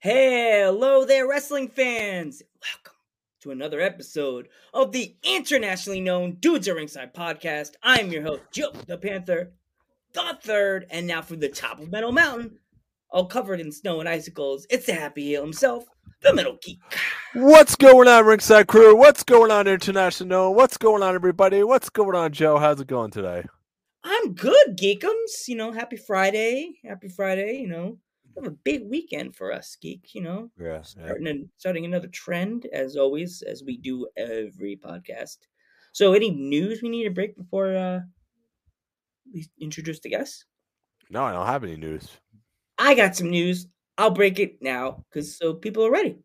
Hello there, wrestling fans! Welcome to another episode of the internationally known Dudes at Ringside podcast. I'm your host, Joe the Panther, the third, and now from the top of Metal Mountain, all covered in snow and icicles, it's the happy heel himself, the Metal Geek. What's going on, Ringside Crew? What's going on, International? What's going on, everybody? What's going on, Joe? How's it going today? I'm good, Geekums. You know, happy Friday. Happy Friday, you know. We have a big weekend for us, Geek, you know. Yeah. yeah. starting starting another trend as always as we do every podcast so any news we need to break before uh we introduce the guests No, I don't have any news. i got some news i'll break it now because so people are ready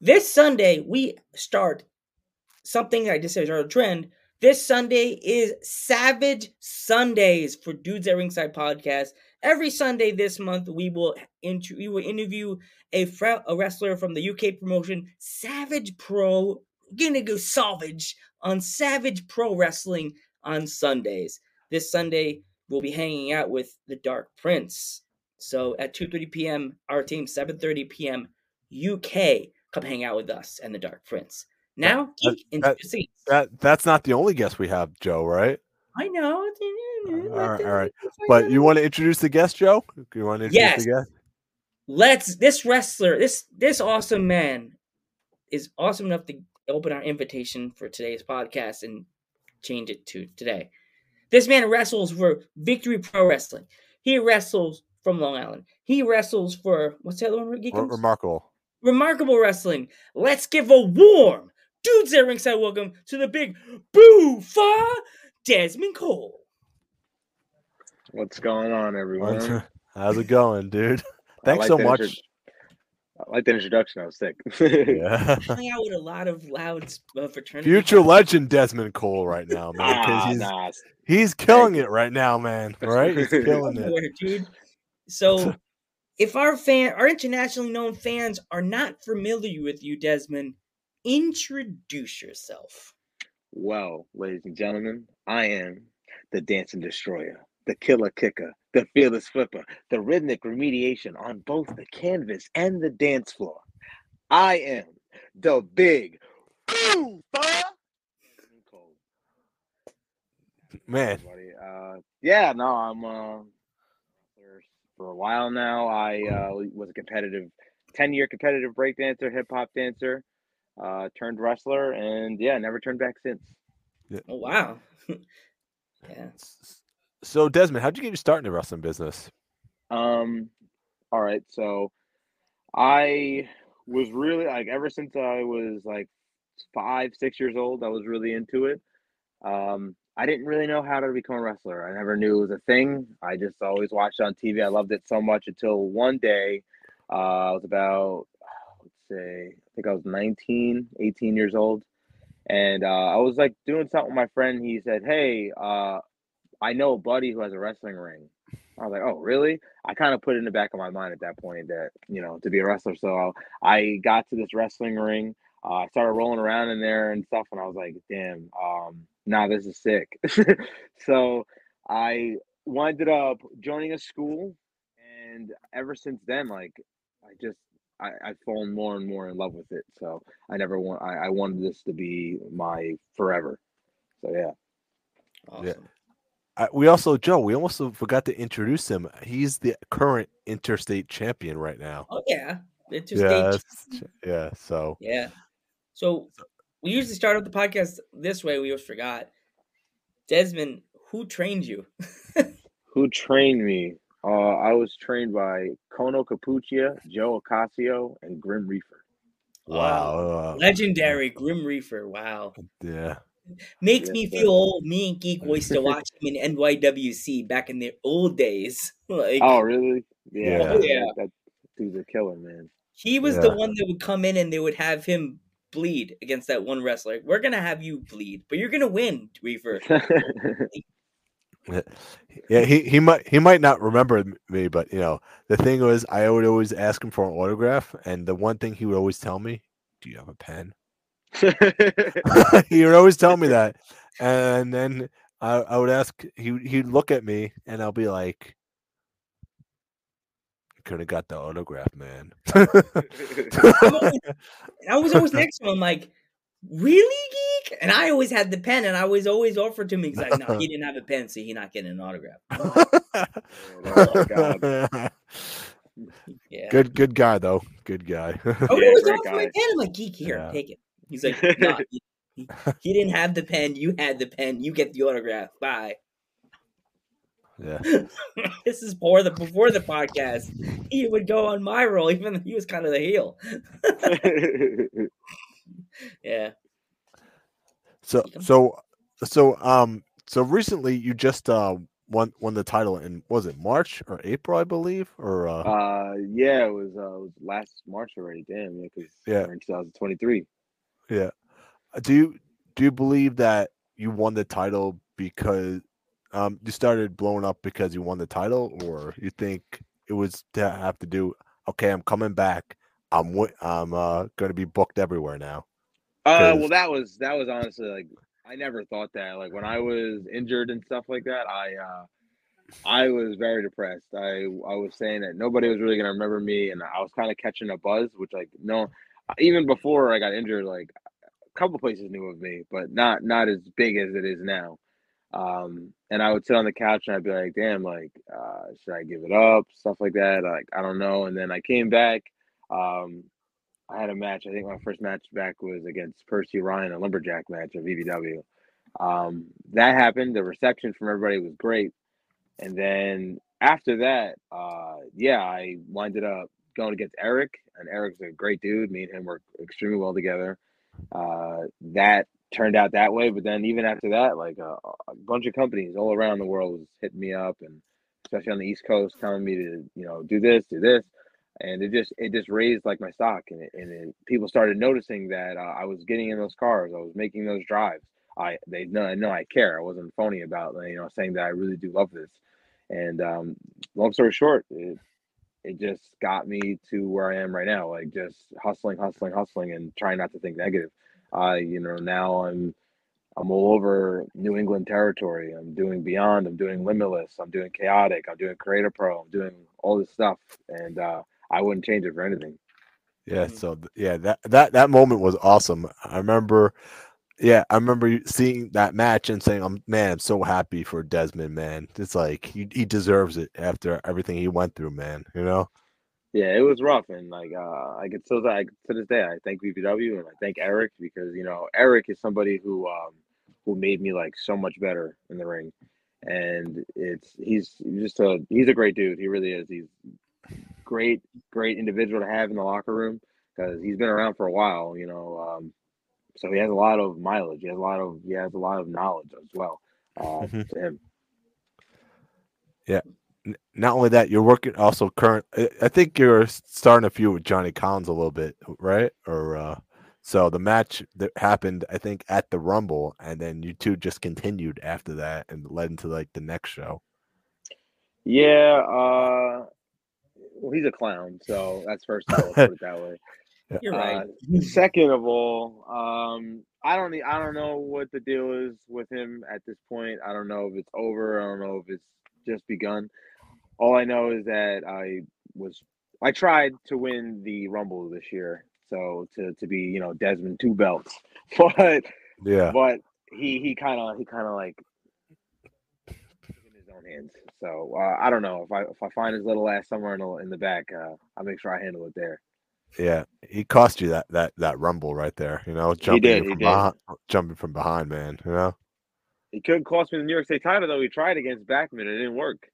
this sunday we start something i just said is our trend this sunday is savage sundays for dudes at ringside podcast every sunday this month we will inter- we will interview a, fre- a wrestler from the UK promotion Savage Pro. Gonna go Savage on Savage Pro Wrestling on Sundays. This Sunday we'll be hanging out with the Dark Prince. So at 2:30 p.m. our team, 7:30 p.m. UK, come hang out with us and the Dark Prince. Now, That- that- That that's not the only guest we have, Joe, right? I know. Eh, eh, all right, all right. But you want to introduce the guest, Joe? You want to introduce Yes. the guest? let's this wrestler this this awesome man is awesome enough to open our invitation for today's podcast and change it to today this man wrestles for victory pro wrestling he wrestles from long island he wrestles for what's the other one? Re- remarkable. remarkable wrestling let's give a warm dudes at ringside welcome to the big boo fa desmond cole What's going on, everyone? How's it going, dude? Thanks like so much. intro- I like the introduction. I was sick. Yeah. hang out with a lot of loud uh, fraternity Future guys. legend Desmond Cole right now, man. 'cause ah, he's nah. he's killing it right now, man. Right? He's killing it. dude. So, if our fan, our internationally known fans, are not familiar with you, Desmond, introduce yourself. Well, ladies and gentlemen, I am the dancing destroyer, the killer kicker, the fearless flipper, the rhythmic remediation on both the canvas and the dance floor. I am the big boo Man. Uh, yeah, no, I'm uh, for- for a while now. I uh, was a competitive, ten year competitive break dancer, hip hop dancer, uh, turned wrestler, and yeah, never turned back since. Oh wow, yeah. so Desmond, how'd you get your start in the wrestling business? Um, all right, so I was really like ever since I was like five, six years old, I was really into it. Um, I didn't really know how to become a wrestler. I never knew it was a thing. I just always watched it on TV. I loved it so much until one day, uh, I was about, let's say, I think I was 19, 18 years old. And uh, I was like doing something with my friend. He said, Hey, uh, I know a buddy who has a wrestling ring. I was like, oh, really? I kind of put it in the back of my mind at that point that, you know, to be a wrestler. So I got to this wrestling ring. Uh, I started rolling around in there and stuff. And I was like, damn, um, nah, this is sick. so I winded up joining a school. And ever since then, like, I just, I, I've fallen more and more in love with it. So I never want, I, I wanted this to be my forever. So yeah. Awesome. I, we also, Joe, we almost forgot to introduce him. He's the current interstate champion right now. Oh yeah, it's just Yeah, stage- yeah. So yeah. So we usually start off the podcast this way. We always forgot. Desmond, who trained you? Who trained me? Uh, I was trained by Kono Capuccia, Joe Ocasio, and Grim Reefer. Wow. uh, Legendary Grim Reefer. Wow. yeah. Makes Yes, me sir. feel old. Me and Geek used to watch him in NYWC back in the old days. Like Oh, really? Yeah. Yeah. Oh, yeah. That, that dude's a killer, man. he was the one that would come in and they would have him bleed against that one wrestler. We're gonna have you bleed, but you're gonna win, Reefer. Yeah, he, he might he might not remember me, but you know the thing was I would always ask him for an autograph, and the one thing he would always tell me, "Do you have a pen?" he would always tell me that, and then I, I would ask he he'd look at me, and I'll be like, You "Could have got the autograph, man." I was always next to him, like, really? And I always had the pen, and I was always offered to me. He's like, no, he didn't have a pen, so he not getting an autograph. oh, Yeah. good good guy though. Good guy. Oh, I would Yeah, always great offer my pen. I'm like, geek, here, Yeah. take it. He's like, no, he, he- he didn't have the pen. You had the pen. You get the autograph. Bye. yeah. this is before the before the podcast. He would go on my role, even though he was kind of the heel. Yeah. So so so um so recently you just uh won won the title in was it March or April I believe or uh, uh, yeah, it was, uh, it was last March already. Damn, yeah, because Yeah. in 2023. yeah do you do you believe that you won the title because um you started blowing up because you won the title or you think it was to have to do okay I'm coming back I'm wi- I'm uh going to be booked everywhere now Uh, well, that was that was honestly like I never thought that. Like when I was injured and stuff like that, I uh, I was very depressed. I I was saying that nobody was really gonna remember me, and I was kind of catching a buzz, which like no, even before I got injured, like a couple places knew of me, but not not as big as it is now. Um, and I would sit on the couch and I'd be like, damn, like, uh, should I give it up? Stuff like that. Like, I don't know. And then I came back. Um, I had a match. I think my first match back was against Percy Ryan, a lumberjack match at VPW. Um, that happened. The reception from everybody was great. And then after that, uh, yeah, I winded up going against Eric, and Eric's a great dude. Me and him work extremely well together. Uh, that turned out that way. But then even after that, like uh, a bunch of companies all around the world was hitting me up, and especially on the East Coast, telling me to you know do this, do this, and it just it just raised like my stock, and it, and it, people started noticing that uh, I was getting in those cars, I was making those drives. I they know know I care. I wasn't phony about you know saying that I really do love this. And um, long story short, it, it just got me to where I am right now, like just hustling, hustling, hustling, and trying not to think negative. I, you know, now I'm I'm all over New England territory. I'm doing Beyond. I'm doing Limitless. I'm doing Chaotic. I'm doing Create A Pro. I'm doing all this stuff, and uh, I wouldn't change it for anything. Yeah, Mhm. so yeah, that that that moment was awesome. I remember, yeah, I remember seeing that match and saying, "I'm man, I'm so happy for Desmond, man. It's like he he deserves it after everything he went through, man. You know." Yeah, it was rough, and like uh, I could still I, to this day I thank VPW and I thank Eric because you know Eric is somebody who um who made me like so much better in the ring, and it's he's just a he's a great dude. He really is. He's great, great individual to have in the locker room because he's been around for a while. You know, um, so he has a lot of mileage. He has a lot of he has a lot of knowledge as well. Uh, Mhm. to him. N- Not only that, you're working also current. I I think you're starting a feud with Johnny Collins a little bit, right? Or uh, so the match that happened, I think, at the Rumble, and then you two just continued after that and led into like the next show. Yeah, uh, well, he's a clown, so that's first of all, let's put it that way. You're right. Uh, second of all, um, I don't I don't know what the deal is with him at this point. I don't know if it's over. I don't know if it's just begun. All I know is that I was I tried to win the Rumble this year, so to to be you know Desmond two belts, but Yeah, but he he kind of he kind of like took it in his own hands. So uh, I don't know if I if I find his little ass somewhere in the in the back, uh, I'll make sure I handle it there. yeah. He cost you that that that Rumble right there. You know, jumping did, from behind, jumping from behind, man. You know. He could cost me the New York State title though. He tried against Backman, it didn't work.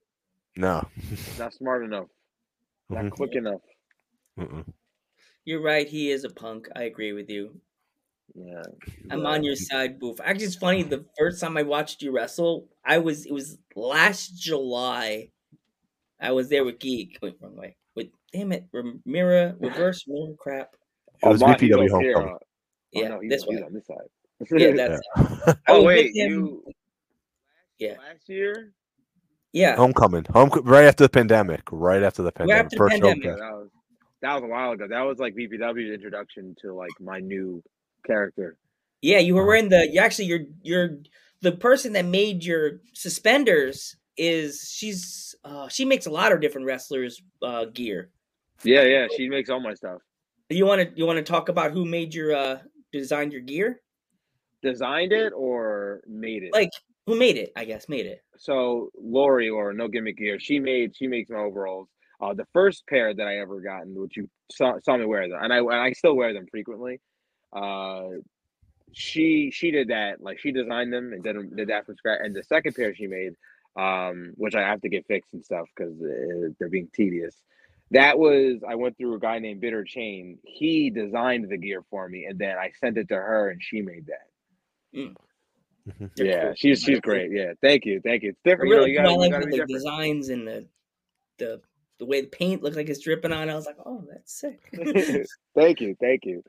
No. Not smart enough. Not Mhm. quick enough. Mm-mm. You're right. He is a punk. I agree with you. Yeah. I'm but- on your side, Boof. Actually, it's funny. The first time I watched you wrestle, I was it was last July. I was there with Geek. Wait, wrong way. With damn it, Rem- mirror, reverse mirror crap. It was Oh, my- he's VPW over homecoming. uh, oh, Yeah, no, he's, this one on this side. Yeah, that's I oh wait, him- you Yeah, last year? yeah. homecoming. Home right after the pandemic. Right after the pandemic. after First pandemic. Yeah, that was that was a while ago. That was like VPW's introduction to like my new character. Yeah, you were Uh-huh. wearing the. You actually, you're you're the person that made your suspenders. Is she's uh she makes a lot of different wrestlers uh gear. Yeah, yeah, she makes all my stuff. You want to you want to talk about who made your uh designed your gear? Designed it or made it? Like who made it? I guess made it. so Lori or No Gimmick Gear, she made she makes my overalls. Uh, the first pair that I ever gotten, which you saw, saw me wear them, and I and I still wear them frequently. Uh, she she did that, like she designed them and did 'em- did that from scratch. And the second pair she made, um, which I have to get fixed and stuff because uh, they're being tedious. That was I went through a guy named Bitter Chain. He designed the gear for me, and then I sent it to her, and she made that. Mhm. They're yeah, cool. she's she's great. Yeah, thank you, thank you. It's I different. You know, really you gotta, you like gotta the be like, different. designs and the the the way the paint looked like it's dripping on. it. I was like, oh, that's sick. thank you, thank you.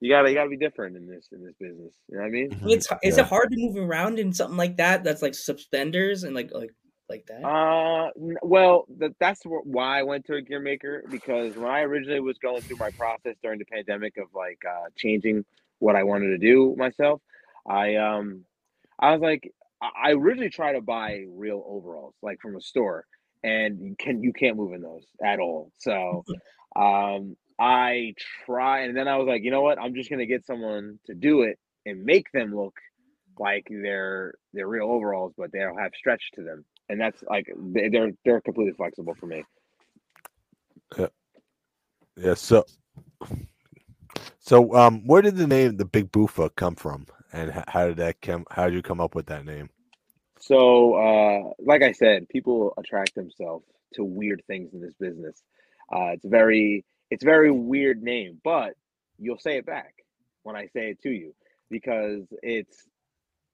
You gotta you gotta be different in this in this business. You know what I mean? Mhm. it's is Yeah. it hard to move around in something like that? That's like suspenders and like like like that. Uh, well, th- that's why I went to a gear maker because when I originally was going through my process during the pandemic of like uh, changing what I wanted to do myself, I um, I was like, I I originally tried to buy real overalls like from a store, and you can you can't move in those at all. So, um, I try, and then I was like, you know what? I'm just gonna get someone to do it and make them look like they're they're real overalls, but they don't have stretch to them, and that's like they- they're they're completely flexible for me. Yeah. Yeah. So, so um, where did the name the Big Boofa come from, and how did that come? How did you come up with that name? So, uh, like I said, people attract themselves to weird things in this business. Uh, it's very it's very weird name, but you'll say it back when I say it to you because it's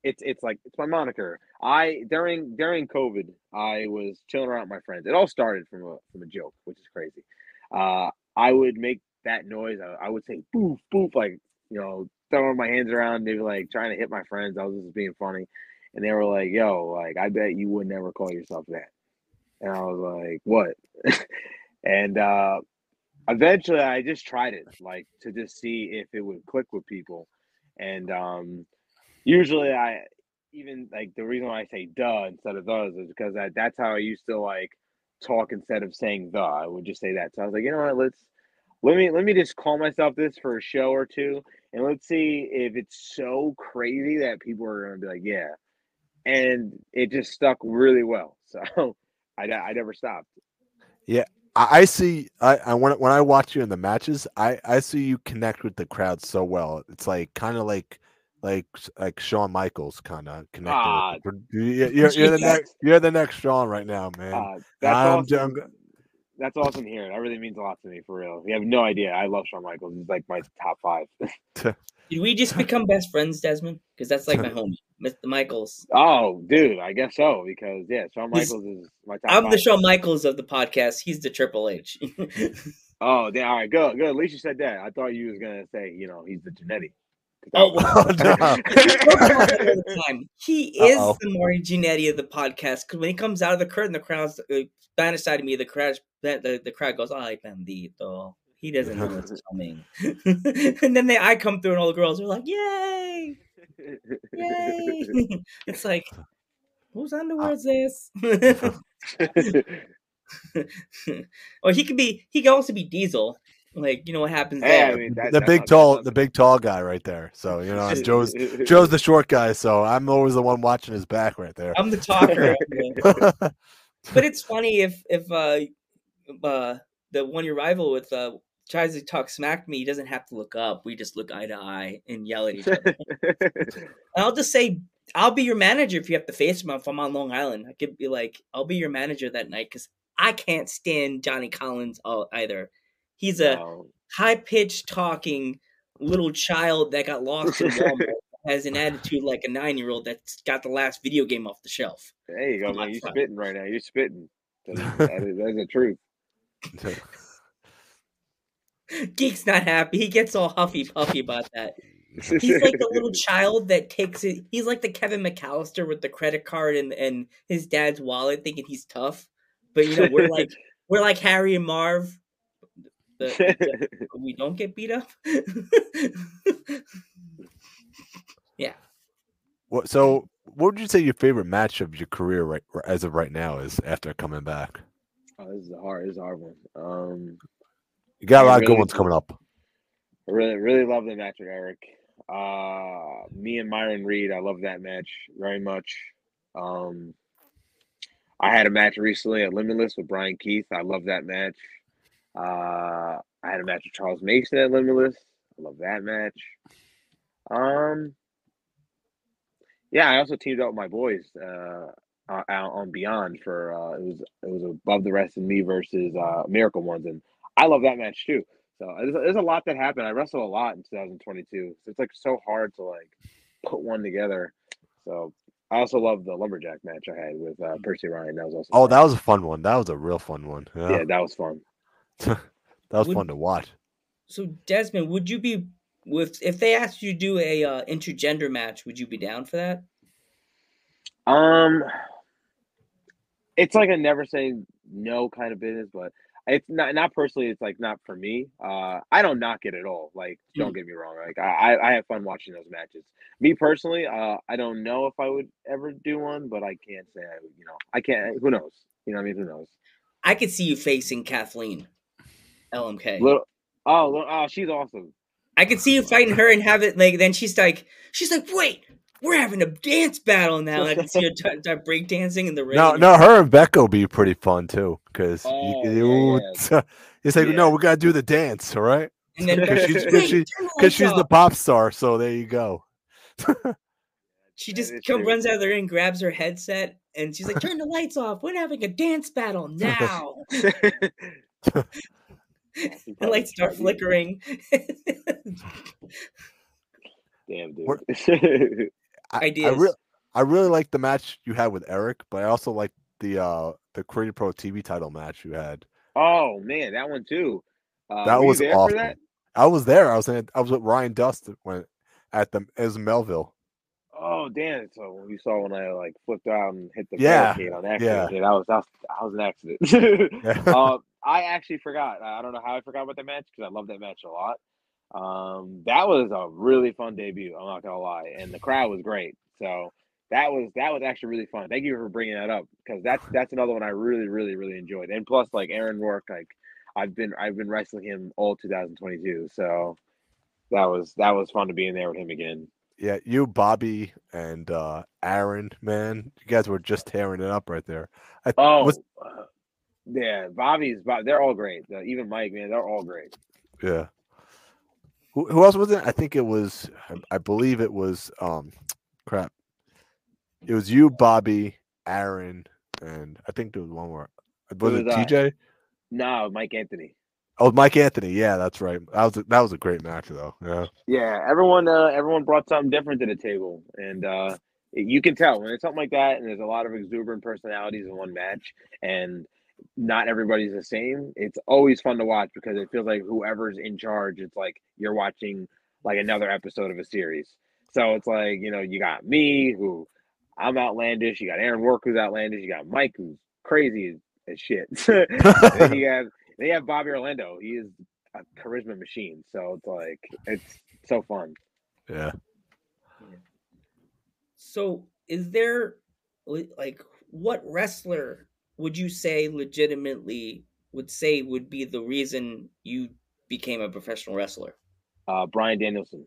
it's it's like it's my moniker. I during during COVID, I was chilling around my friends. It all started from a from a joke, which is crazy. Uh, I would make that noise. I, I would say boof boof, like you know, throwing my hands around. maybe like trying to hit my friends. I was just being funny, and they were like, "Yo, like I bet you would never call yourself that." And I was like, "What?" and uh, eventually, I just tried it, like to just see if it would click with people, and um, usually I even like the reason why I say duh instead of those is because I, that's how I used to like talk instead of saying the. I would just say that. So I was like, you know what, let's let me let me just call myself this for a show or two, and let's see if it's so crazy that people are gonna be like, yeah, and it just stuck really well. So I I never stopped. I, I see. I, I when when I watch you in the matches, I I see you connect with the crowd so well. It's like kind of like like like Shawn Michaels kind of connected. Ah, with the, you're, you're, you're the next you're the next Shawn right now, man. Uh, that's I'm awesome. I'm That's awesome to hear. That really means a lot to me for real. You have no idea. I love Shawn Michaels. He's like my top five. Did we just become best friends, Desmond? Because that's like my homie, Mr. Michaels. oh, dude, I guess so because yeah, Shawn He's- Michaels is my top. I'm the. Shawn Michaels of the podcast. He's the Triple H. Oh, yeah, all right, good, good. At least you said that. I thought you was gonna say, you know, he's the Jannetty. Oh, well, no. We talk about that all the time. He is Uh-oh. the Marty Jannetty of the podcast because when he comes out of the curtain, the crowd's uh, Spanish side of me. The crowd, the, the, the crowd goes, "Ay, bendito." He doesn't know what's coming. and then they, I come through, and all the girls are like, "Yay, yay!" it's like, whose underwear is this? or he could be. He could also be Diesel. Like you know what happens Hey, I mean, that- the that's big tall, that's the big tall guy right there. So you know, Joe's Joe's the short guy, so I'm always the one watching his back right there. I'm the talker. but it's funny if if uh, uh the one your rival with uh tries to talk smack to me, he doesn't have to look up. We just look eye to eye and yell at each other. I'll just say I'll be your manager if you have to face him if I'm on Long Island. I could be like, I'll be your manager that night because I can't stand Johnny Collins uh, either. He's a No. high pitched talking little child that got lost in Walmart. Has an attitude like a nine year old that's got the last video game off the shelf. There you go, I'm man. You're trying. spitting right now. You're spitting. That is, that is, that is the truth. Geek's not happy. He gets all huffy puffy about that. He's like the little child that takes it. He's like the Kevin McCallister with the credit card and, and his dad's wallet, thinking he's tough. But you know, we're like we're like Harry and Marv. The, the- we don't get beat up. yeah, What? So, what would you say your favorite match of your career right as of right now is after coming back? oh, this is a hard. This is a hard one. Um, You got a lot of good ones coming up. I really, really love the match with Eric. Uh, me and Myron Reed, I love that match very much. Um, I had a match recently at Limitless with Bryan Keith. I love that match. Uh, I had a match with Charles Mason at Limitless. I love that match. Um, yeah, I also teamed up with my boys uh, out on Beyond for uh, it was it was above the rest of me versus uh, Miracle Ones, and I love that match too. So there's, there's a lot that happened. I wrestled a lot in 2022. So it's like so hard to like put one together. So I also love the lumberjack match I had with uh, Percy Ryan. That was also Oh, fun. that was a fun one. That was a real fun one. Yeah, yeah, that was fun. that was Would- fun to watch. So Desmond, would you be with if they asked you to do a uh, intergender match? Would you be down for that? Um, it's like a never say no kind of business, but it's not not personally. It's like not for me. Uh, I don't knock it at all. Like, don't get me wrong. Like, I I I have fun watching those matches. Me personally, uh, I don't know if I would ever do one, but I can't say I, you know, I can't. Who knows? You know what I mean? Who knows? I could see you facing Kathleen, LMK. Little, oh, oh, she's awesome. I could see you fighting her and have it like. Then she's like, she's like, wait, we're having a dance battle now. And I can see her t- t- break dancing in the ring. No, no, her and Becca will be pretty fun too. Because Oh, you, yeah, it's like, Yeah. no, we gotta do the dance, all right? And then Because she's- because she- the Because she's the pop star, so there you go. She just is come runs out of the ring, grabs her headset, and she's like, "Turn the lights off. We're having a dance battle now." The lights start flickering. Damn, dude. What- I, I, Ideas. re- I really like the match you had with Eric, but I also like the uh the Creative Pro TV title match you had. oh man, that one too. Uh, That was there awesome. that? I was there. I was in, I was with Ryan Dust when at the as Melville. Oh damn! So when you saw when I like flipped out and hit the Yeah, barricade on accident, yeah. that was that was, that was an accident. Yeah. uh, I actually forgot. I I don't know how I forgot about that match because I love that match a lot. Um, that was a really fun debut. I'm not gonna lie, and the crowd was great. So that was that was actually really fun. Thank you for bringing that up because that's that's another one I really really really enjoyed. And plus, like Aaron Rourke, like I've been I've been wrestling him all 2022. So that was that was fun to be in there with him again. Yeah, you, Bobby, and uh Aaron, man, you guys were just tearing it up right there. I, Oh, was- uh, yeah, Bobby's. Bob, they're all great. Uh, even Mike, man, they're all great. yeah. Who, who else was it? I think it was. I, I believe it was. Um, crap. It was you, Bobby, Aaron, and I think there was one more. Was it, was, uh, TJ? No, Mike Anthony. Oh, Mike Anthony. Yeah, that's right. That was a, that was a great match though. Yeah. Yeah, everyone, uh, everyone brought something different to the table, and uh, you can tell when it's something like that, and there's a lot of exuberant personalities in one match, and not everybody's the same. It's always fun to watch because it feels like whoever's in charge, it's like you're watching like another episode of a series. So it's like you know, you got me who I'm outlandish. You got Aaron Rourke who's outlandish. You got Mike who's crazy as, shit. you have they have Bobby Orlando. He is a charisma machine. So it's like it's so fun. Yeah. So, is there like what wrestler would you say legitimately would say would be the reason you became a professional wrestler? Uh, Bryan Danielson.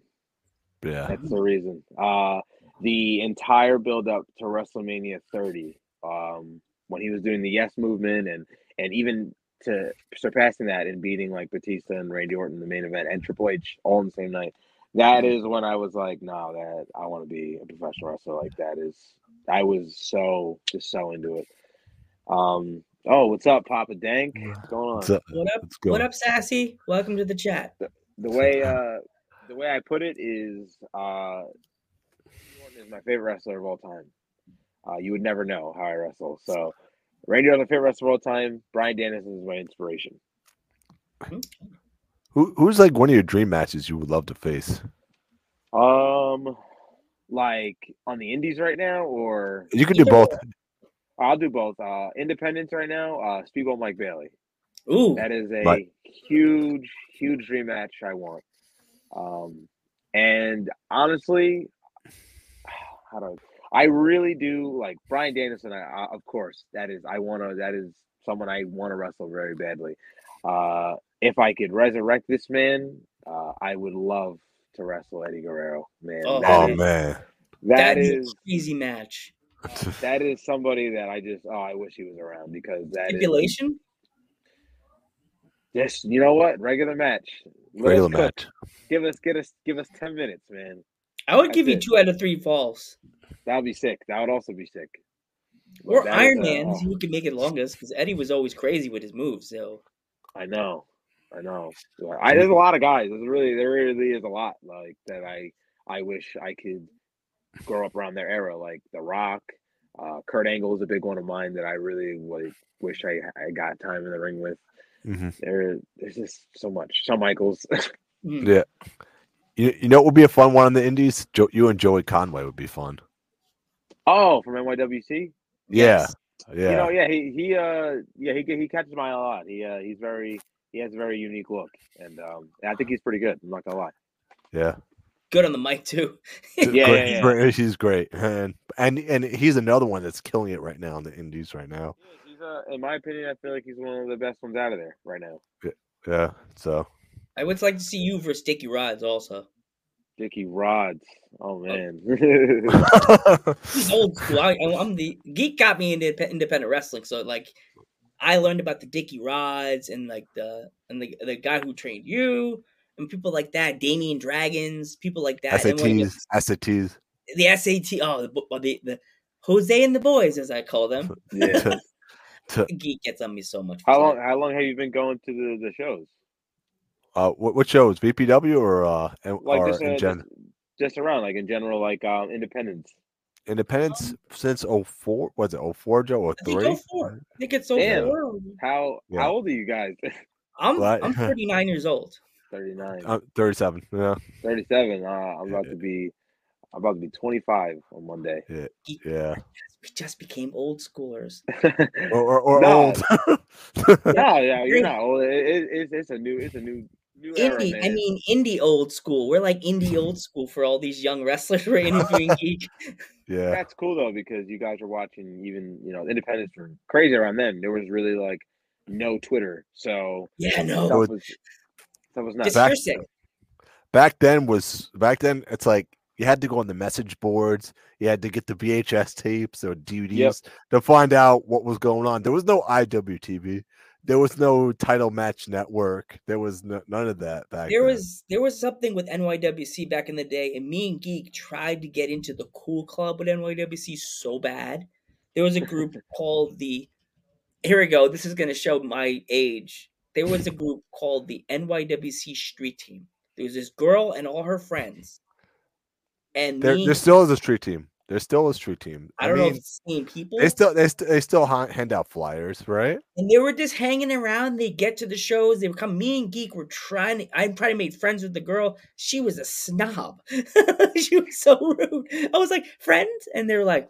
Yeah. That's the reason. Uh, the entire build up to WrestleMania 30, um, when he was doing the Yes movement, and and even to surpassing that and beating like Batista and Randy Orton in the main event and Triple H all in the same night. That is when I was like, no, that I want to be a professional wrestler. Like that is, I was so just so into it. Um. Oh, what's up, Papa Dank? What's going on? What's up? What up? What up, Sassy? Welcome to the chat. The way uh, the way I put it is, uh, Orton is my favorite wrestler of all time. Uh, you would never know how I wrestle. So, Randy Orton, my favorite wrestler of all time. Bryan Danielson is my inspiration. Who who's like one of your dream matches you would love to face? Um, like on the Indies right now, or You could do both. I'll do both. Uh, Independence right now. Uh, Speedball Mike Bailey. Ooh, That is a Right. huge, huge dream match I want. Um, and honestly, how do I, I really do like Bryan Danielson? I, I, of course, that is I want to. That is someone I want to wrestle very badly. Uh, if I could resurrect this man, uh, I would love to wrestle Eddie Guerrero. Man, Oh, that Oh is- man. that that'd be is a crazy match. that is somebody that I just oh I wish he was around because that is Stipulation? just you know what regular match. Let Regular cook. match. Give us get us give us ten minutes, man. I would give you two out of three falls. That would be sick. That would also be sick. Or That is, Iron Man, who can make it longest because Eddie was always crazy with his moves. So I know, I know. I, there's a lot of guys. There's really, there really is a lot like that. I, I wish I could grow up around their era, like The Rock. Uh, Kurt Angle is a big one of mine that I really would wish I, I got time in the ring with. hmm There, there's just so much. Shawn Michaels. hmm. Yeah. You, you know it would be a fun one on the indies? Jo- you and Joey Conway would be fun. oh, from NYWC. Yeah. Yes. Yeah. You know, yeah, he he uh yeah he he catches my eye a lot. He uh he's very he has a very unique look, and um I think he's pretty good. I'm not gonna lie. yeah. good on the mic too. Yeah, Great- yeah, yeah. great- He's great. And, and and he's another one that's killing it right now in the indies right now. Yeah, he's uh, in my opinion, I feel like he's one of the best ones out of there right now. Yeah. So I would like to see you versus Sticky Rods also. Dickie Rodz. Oh, oh man. He's old school. I, I'm the geek got me into independent wrestling, so like I learned about the Dickie Rodz and like the and the the guy who trained you and people like that, Damien Dragons, people like that. And when SATs. SATs. the SAT, oh the, bo- the the Jose and the boys, as I call them. yeah. Geek gets on me so much. for How that. long? How long have you been going to the, the shows? Uh, what, what shows? VPW or uh, and- Like or just, uh, in gen- just just around, like in general, like um, Independence. Independence since 04? Was it 04, Joe? Or I three? go. I think it's so Damn. How Yeah. how old are you guys? I'm What? I'm 39 years old. 39, Uh, 37. Yeah. 37. Uh, I'm about to be I'm about to be 25 on Monday. Yeah. We just became old schoolers. Or, or, or No. old. no, yeah, you're not old. It, it, it's it's a new it's a new new Indie, man. I mean indie old school. We're like indie old school for all these young wrestlers we're interviewing geek. yeah. That's cool though because you guys are watching even you know Independence were crazy around then. There was really like no Twitter, so Yeah, no. that was stuff was not. Back- hearsay. Back then was back then it's like you had to go on the message boards, you had to get the VHS tapes or DVDs to find out what was going on. There was no IWTV. There was no title match network. There was no, none of that back There then. was there was something with NYWC back in the day, and me and Geek tried to get into the cool club with NYWC so bad. There was a group called the here we go. This is gonna show my age. There was a group called the NYWC Street Team. There was this girl and all her friends. And there, me, there still is a street team. There's still a street team. I don't know if it's the same people. they still they, st- they still hand out flyers, right? and they were just hanging around. They get to the shows. They become. Me and Geek were trying. To, I probably made friends with the girl. She was a snob. she was so rude. I was like, friends, and they were like,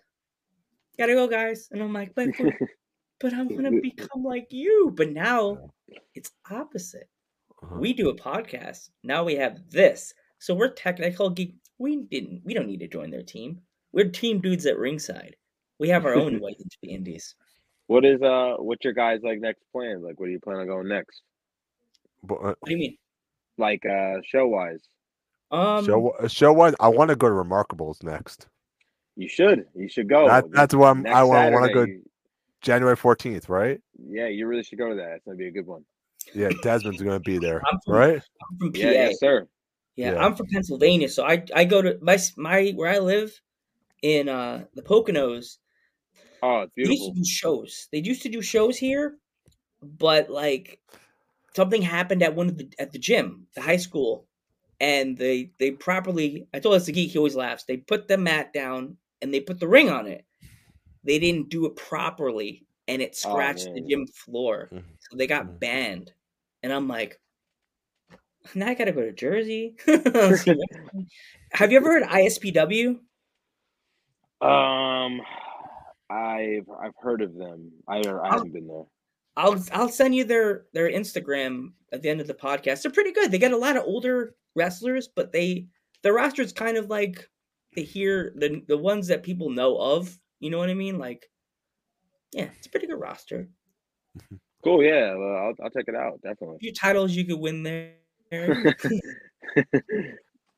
"Gotta go, guys." And I'm like, "But, but, but I'm gonna become like you." But now it's opposite. Uh-huh. We do a podcast. Now we have this. So we're technical geek. We didn't. We don't need to join their team. We're team dudes at ringside. We have our own way into the indies. What is uh what's your guys like next plan? Like what do you plan on going next? But, uh, What do you mean? Like uh show wise. Um, show show wise, I want to go to Remarkables next. You should. You should go. That- that's what I'm- Next I wanna- wanna go- you- January 14th, right? Yeah, you really should go to that. It's gonna be a good one. Yeah, Desmond's gonna be there, I'm from- right? I'm from PA. Yeah, yes, sir. Yeah, Yeah. I'm from Pennsylvania, so I I go to my my where I live in uh the Poconos. Oh, it's They used to do shows. They used to do shows here, but like something happened at one of the at the gym, the high school, and they they properly. I told us the geek. He always laughs. They put the mat down and they put the ring on it. They didn't do it properly, and it Oh, scratched the gym floor. Mhm. So they got Mhm. banned, and I'm like, now I gotta go to Jersey. Have you ever heard ISPW? Um, I've I've heard of them. I I haven't been there. I'll I'll send you their their Instagram at the end of the podcast. They're pretty good. They get a lot of older wrestlers, but they the roster is kind of like they hear the the ones that people know of. You know what I mean? Like, yeah, it's a pretty good roster. Cool. Yeah, well, I'll I'll check it out. A Definitely. few titles you could win there.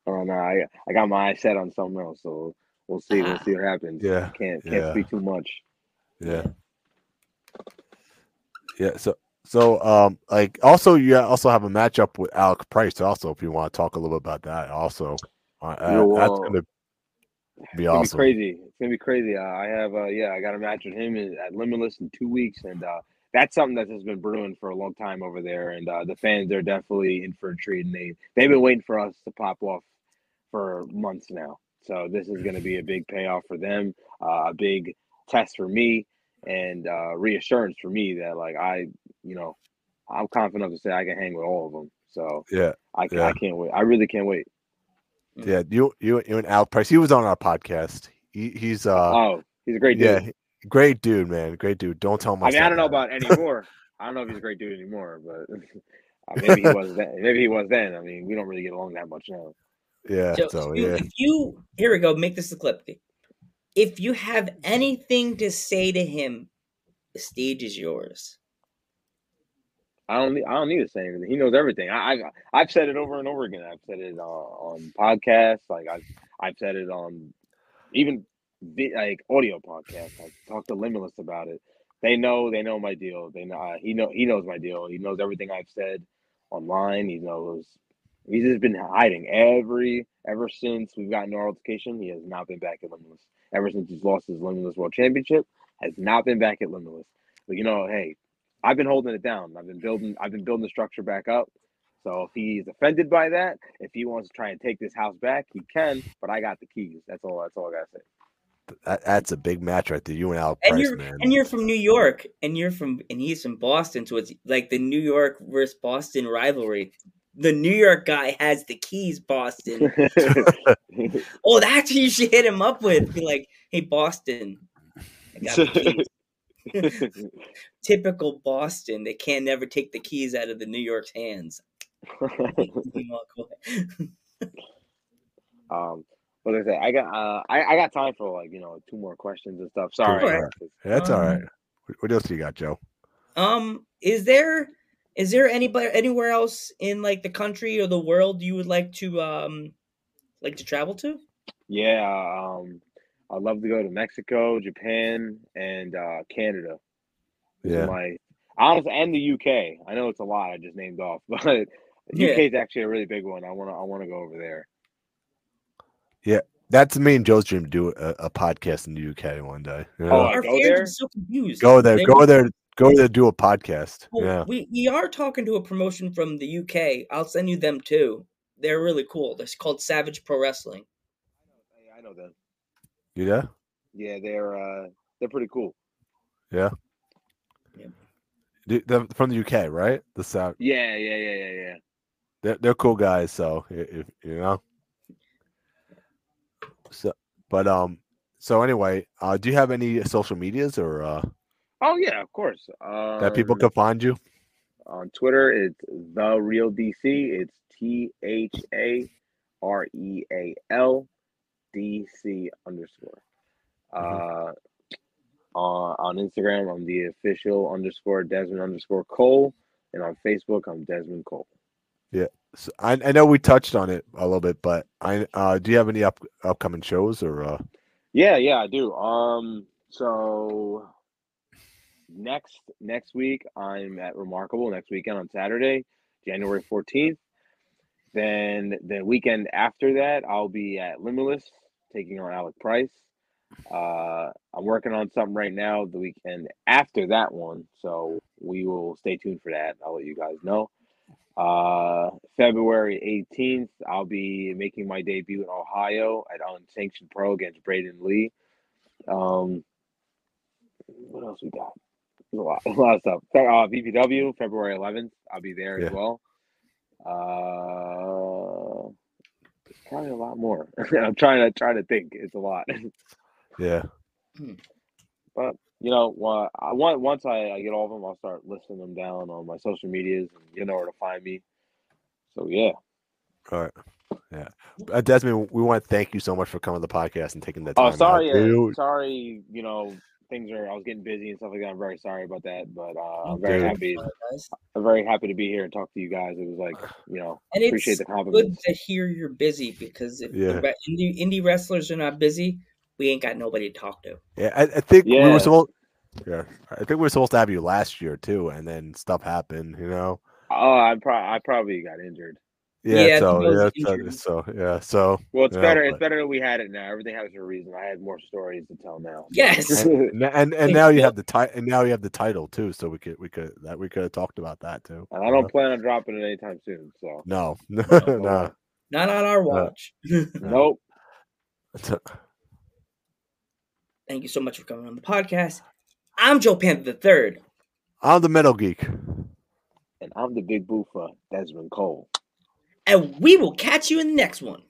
oh no, I I got my eyes set on something else, so we'll see. We'll Ah. see what happens. Yeah, Can't can't yeah. speak too much. Yeah. Yeah. So so um like also you also have a matchup with Alec Price also if you want to talk a little bit about that also. Uh, Yeah, uh, that's gonna be It's gonna awesome. be crazy. It's gonna be crazy. Uh, I have uh yeah, I got a match with him at Limitless in two weeks, and uh that's something that has been brewing for a long time over there. And uh the fans are definitely in for a treat, and they they've been waiting for us to pop off for months now. So this is gonna be a big payoff for them, uh, a big test for me, and uh reassurance for me that like I, you know, I'm confident enough to say I can hang with all of them. So Yeah. I, Yeah. I can't wait. I really can't wait. Yeah, you you you and Alec Price. He was on our podcast. He, he's uh oh, he's a great dude. yeah, great dude, man. Great dude. Don't tell him I mean, I don't know that. about anymore. I don't know if he's a great dude anymore, but uh, maybe he was then. Maybe he was then. I mean, we don't really get along that much now. Yeah, So, so if you, yeah. if you here we go, make this a clip. If you have anything to say to him, the stage is yours. I don't. Need, I don't need to say anything. He knows everything. I, I've I've said it over and over again. I've said it uh, on podcasts. Like I've I've said it on even vi- like audio podcasts. I've talked to Limitless about it. They know. They know my deal. They know. Uh, he know. He knows my deal. He knows everything I've said online. He knows. He's just been hiding every ever since we've gotten our altercation. He has not been back at Limitless. Ever since he's lost his Limitless World Championship, has not been back at Limitless. But you know, hey, I've been holding it down. I've been building. I've been building the structure back up. So if he's offended by that, if he wants to try and take this house back, he can. But I got the keys. That's all. That's all I gotta say. That, that's a big match right there. You and Alec And Price, you're man. and you're from New York, and you're from and he's from Boston, so it's like the New York versus Boston rivalry. The New York guy has the keys, Boston. oh, that's who you should hit him up with. Be like, hey, Boston, I got keys. Typical Boston. They can't never take the keys out of the New York's hands. um, what did I say? I got. Uh, I, I got time for like you know two more questions and stuff. Sorry. Alright. that's all right. Um, What- What else you got, Joe? Um, is there is there anybody anywhere else in like the country or the world you would like to um like to travel to? Yeah. Um, I'd love to go to Mexico, Japan, and uh, Canada. Yeah. My honestly, and the UK. I know it's a lot I just named off, but the Yeah. UK is actually a really big one. I wanna I wanna go over there. Yeah, that's me and Joe's dream to do a, a podcast in the UK one day. Yeah. Oh, Our go fans there? are so confused. go there, They- go there, go there, do a podcast. Well, yeah. we we are talking to a promotion from the UK. I'll send you them too. They're really cool. They're called Savage Pro Wrestling. I know them. You there? Yeah, they're uh they're pretty cool. Yeah. Yep. They- They're from the UK, right? The South. Yeah, yeah, yeah, yeah, yeah. They're, they're cool guys. So if you know. So, but um. So anyway, uh, do you have any social medias or uh, Oh yeah, of course. Um, that people can find you? on Twitter, it's the real DC. It's T H A R E A L D C underscore. Mhm. Uh, on, on Instagram, I'm the official underscore Desmond underscore Cole, and on Facebook, I'm Desmond Cole. So I, I know we touched on it a little bit, but I uh, do you have any up, upcoming shows or uh, Yeah, yeah, I do. Um, so next next week I'm at Remarkable next weekend on Saturday, January 14th. Then the weekend after that, I'll be at Limitless taking on Alec Price. Uh, I'm working on something right now the weekend after that one, so we will stay tuned for that. I'll let you guys know. Uh, February 18th, I'll be making my debut in Ohio at Unsanctioned Pro against Braden Lee. Um, what else we got? A lot, a lot of stuff. Uh, VPW, February 11th, I'll be there Yeah. as well. Uh, probably a lot more. I'm trying to try to think. It's a lot. Yeah. But you know, uh, I want once I, I get all of them, I'll start listing them down on my social medias, and you know where to find me. So yeah, All right. Yeah. Uh, Desmond, we want to thank you so much for coming to the podcast and taking the time. oh sorry, out. uh, sorry, you know things are. I was getting busy and stuff like that. I'm very sorry about that, but uh, I'm very Dude. happy. guys. I'm very happy to be here and talk to you guys. It was like you know And appreciate it's the good to hear you're busy because if Yeah. the re- indie, indie wrestlers are not busy, we ain't got nobody to talk to. Yeah, I, I think we were supposed. Yeah, I think we were supposed to have you last year too, and then stuff happened. You know. Oh, I pro- I probably got injured. Yeah. Yeah, so think I was yeah, so, so yeah. So Well, it's Yeah, better. It's better that we had it now. Everything happens for a reason. I had more stories to tell now. Yes. and and, and now you you. have the title, and now you have the title too. So we could we could that we could have talked about that too. And I don't know? plan on dropping it anytime soon. So No, no, no. Not on our watch. nope. Thank you so much for coming on the podcast. I'm Joe Panther the Third. I'm the metal geek. And I'm the big boofer, Desmond Cole. And we will catch you in the next one.